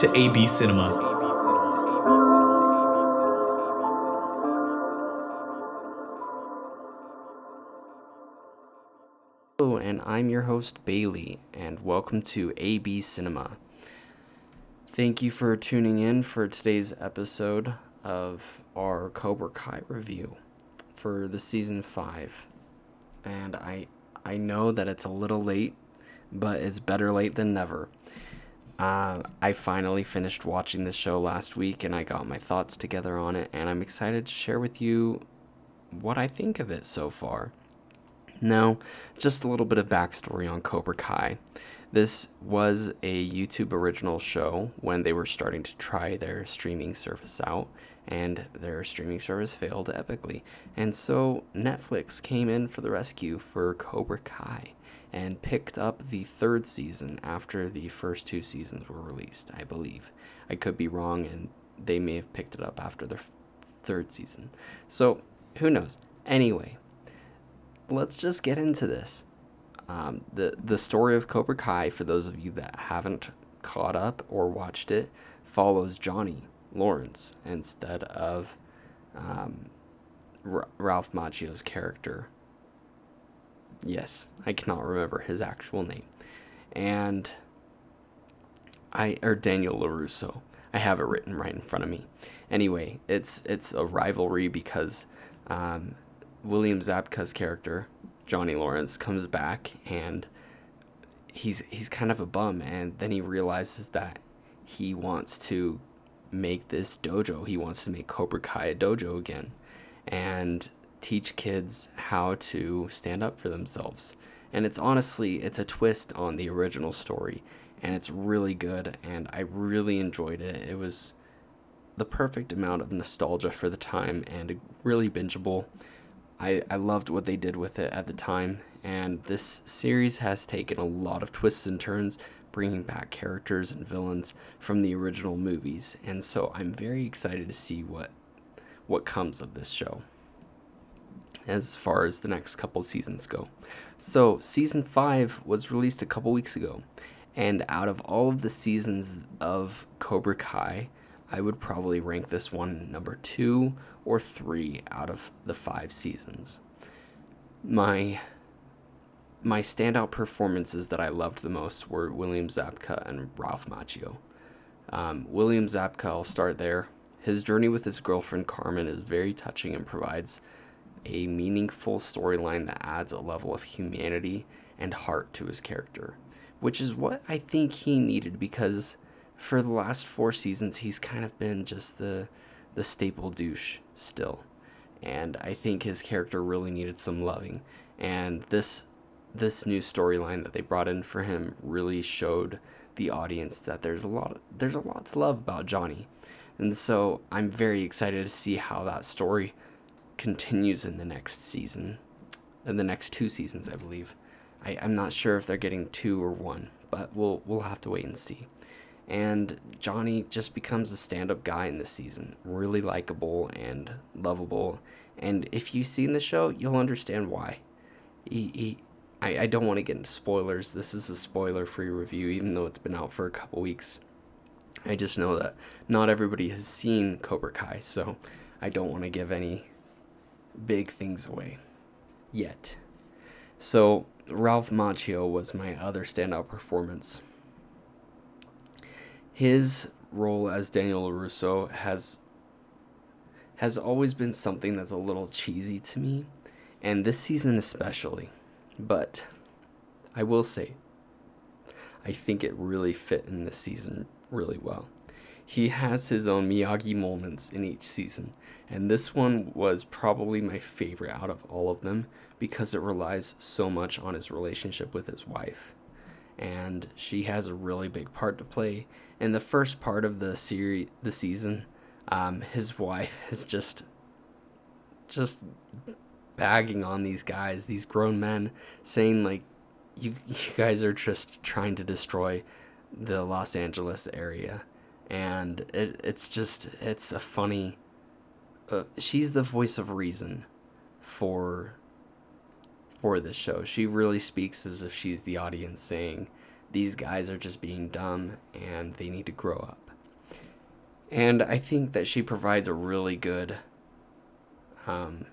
to AB Cinema. Hello, and I'm your host Bailey, and welcome to AB Cinema. Thank you for tuning in for today's episode of our Cobra Kai review for the season 5. And I I know that it's a little late, but it's better late than never. Uh, I finally finished watching this show last week and I got my thoughts together on it, and I'm excited to share with you what I think of it so far. Now, just a little bit of backstory on Cobra Kai. This was a YouTube original show when they were starting to try their streaming service out, and their streaming service failed epically. And so Netflix came in for the rescue for Cobra Kai and picked up the third season after the first two seasons were released, I believe. I could be wrong, and they may have picked it up after their f- third season. So, who knows? Anyway, let's just get into this. Um, the the story of Cobra Kai, for those of you that haven't caught up or watched it, follows Johnny Lawrence instead of um, R- Ralph Macchio's character. Yes, I cannot remember his actual name, and I or Daniel Larusso. I have it written right in front of me. Anyway, it's it's a rivalry because um, William Zabka's character, Johnny Lawrence, comes back and he's he's kind of a bum and then he realizes that he wants to make this dojo. He wants to make Cobra Kai a dojo again and teach kids how to stand up for themselves. And it's honestly it's a twist on the original story and it's really good and I really enjoyed it. It was the perfect amount of nostalgia for the time and really bingeable. I, I loved what they did with it at the time, and this series has taken a lot of twists and turns, bringing back characters and villains from the original movies, and so I'm very excited to see what what comes of this show as far as the next couple seasons go. So, season 5 was released a couple weeks ago, and out of all of the seasons of Cobra Kai, I would probably rank this one number two or three out of the five seasons. My my standout performances that I loved the most were William Zabka and Ralph Macchio. Um, William Zabka, I'll start there. His journey with his girlfriend Carmen is very touching and provides a meaningful storyline that adds a level of humanity and heart to his character, which is what I think he needed because for the last four seasons, he's kind of been just the the staple douche still, and I think his character really needed some loving. And this this new storyline that they brought in for him really showed the audience that there's a lot there's a lot to love about Johnny, and so I'm very excited to see how that story continues in the next season, in the next two seasons, I believe. I, I'm not sure if they're getting two or one, but we'll we'll have to wait and see and Johnny just becomes a stand-up guy in this season, really likable and lovable. And if you've seen the show, you'll understand why. He, he I, I don't want to get into spoilers. This is a spoiler-free review, even though it's been out for a couple weeks. I just know that not everybody has seen Cobra Kai, so I don't want to give any big things away yet. So Ralph Macchio was my other standout performance his role as Daniel LaRusso has has always been something that's a little cheesy to me, and this season especially. But I will say, I think it really fit in this season really well. He has his own Miyagi moments in each season, and this one was probably my favorite out of all of them because it relies so much on his relationship with his wife. and she has a really big part to play. In the first part of the series, the season, um, his wife is just, just bagging on these guys, these grown men, saying like, "You, you guys are just trying to destroy the Los Angeles area," and it, it's just, it's a funny. Uh, she's the voice of reason for for this show. She really speaks as if she's the audience saying, these guys are just being dumb and they need to grow up. And I think that she provides a really good um,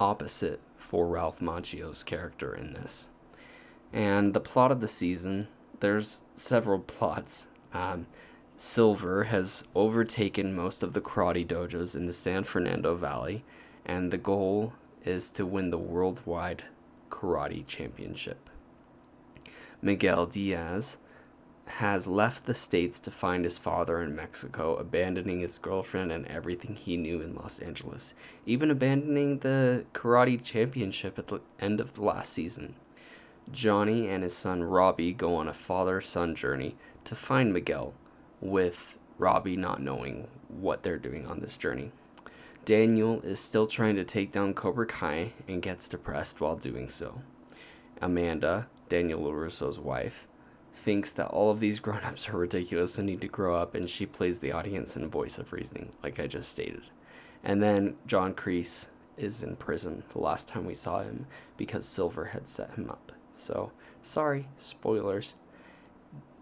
opposite for Ralph Macchio's character in this. And the plot of the season, there's several plots. Um, Silver has overtaken most of the karate dojos in the San Fernando Valley, and the goal is to win the worldwide karate championship. Miguel Diaz has left the States to find his father in Mexico, abandoning his girlfriend and everything he knew in Los Angeles, even abandoning the karate championship at the end of the last season. Johnny and his son Robbie go on a father son journey to find Miguel, with Robbie not knowing what they're doing on this journey. Daniel is still trying to take down Cobra Kai and gets depressed while doing so. Amanda, Daniel LaRusso's wife, thinks that all of these grown ups are ridiculous and need to grow up, and she plays the audience in voice of reasoning, like I just stated. And then John Kreese is in prison the last time we saw him because Silver had set him up. So, sorry, spoilers.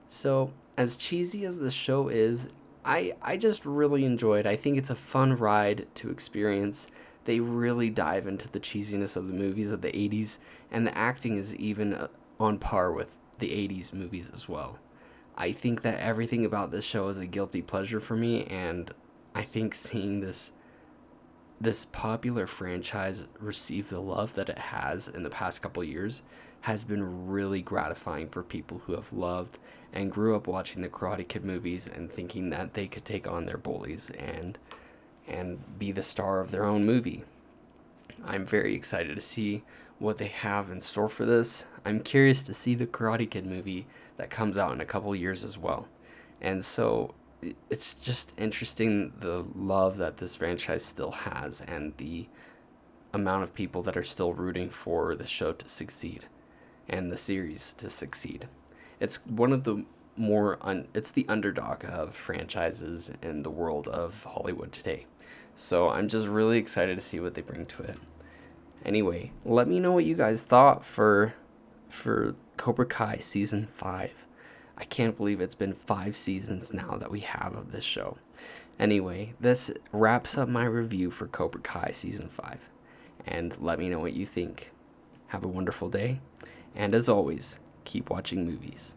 So, as cheesy as the show is, I I just really enjoyed. It. I think it's a fun ride to experience. They really dive into the cheesiness of the movies of the 80s and the acting is even uh, on par with the 80s movies as well. I think that everything about this show is a guilty pleasure for me and I think seeing this this popular franchise receive the love that it has in the past couple years has been really gratifying for people who have loved and grew up watching the Karate Kid movies and thinking that they could take on their bullies and and be the star of their own movie. I'm very excited to see what they have in store for this. I'm curious to see the Karate Kid movie that comes out in a couple years as well. And so it's just interesting the love that this franchise still has and the amount of people that are still rooting for the show to succeed and the series to succeed. It's one of the more un- it's the underdog of franchises in the world of Hollywood today. So I'm just really excited to see what they bring to it. Anyway, let me know what you guys thought for for Cobra Kai season 5. I can't believe it's been 5 seasons now that we have of this show. Anyway, this wraps up my review for Cobra Kai season 5 and let me know what you think. Have a wonderful day. And as always, keep watching movies.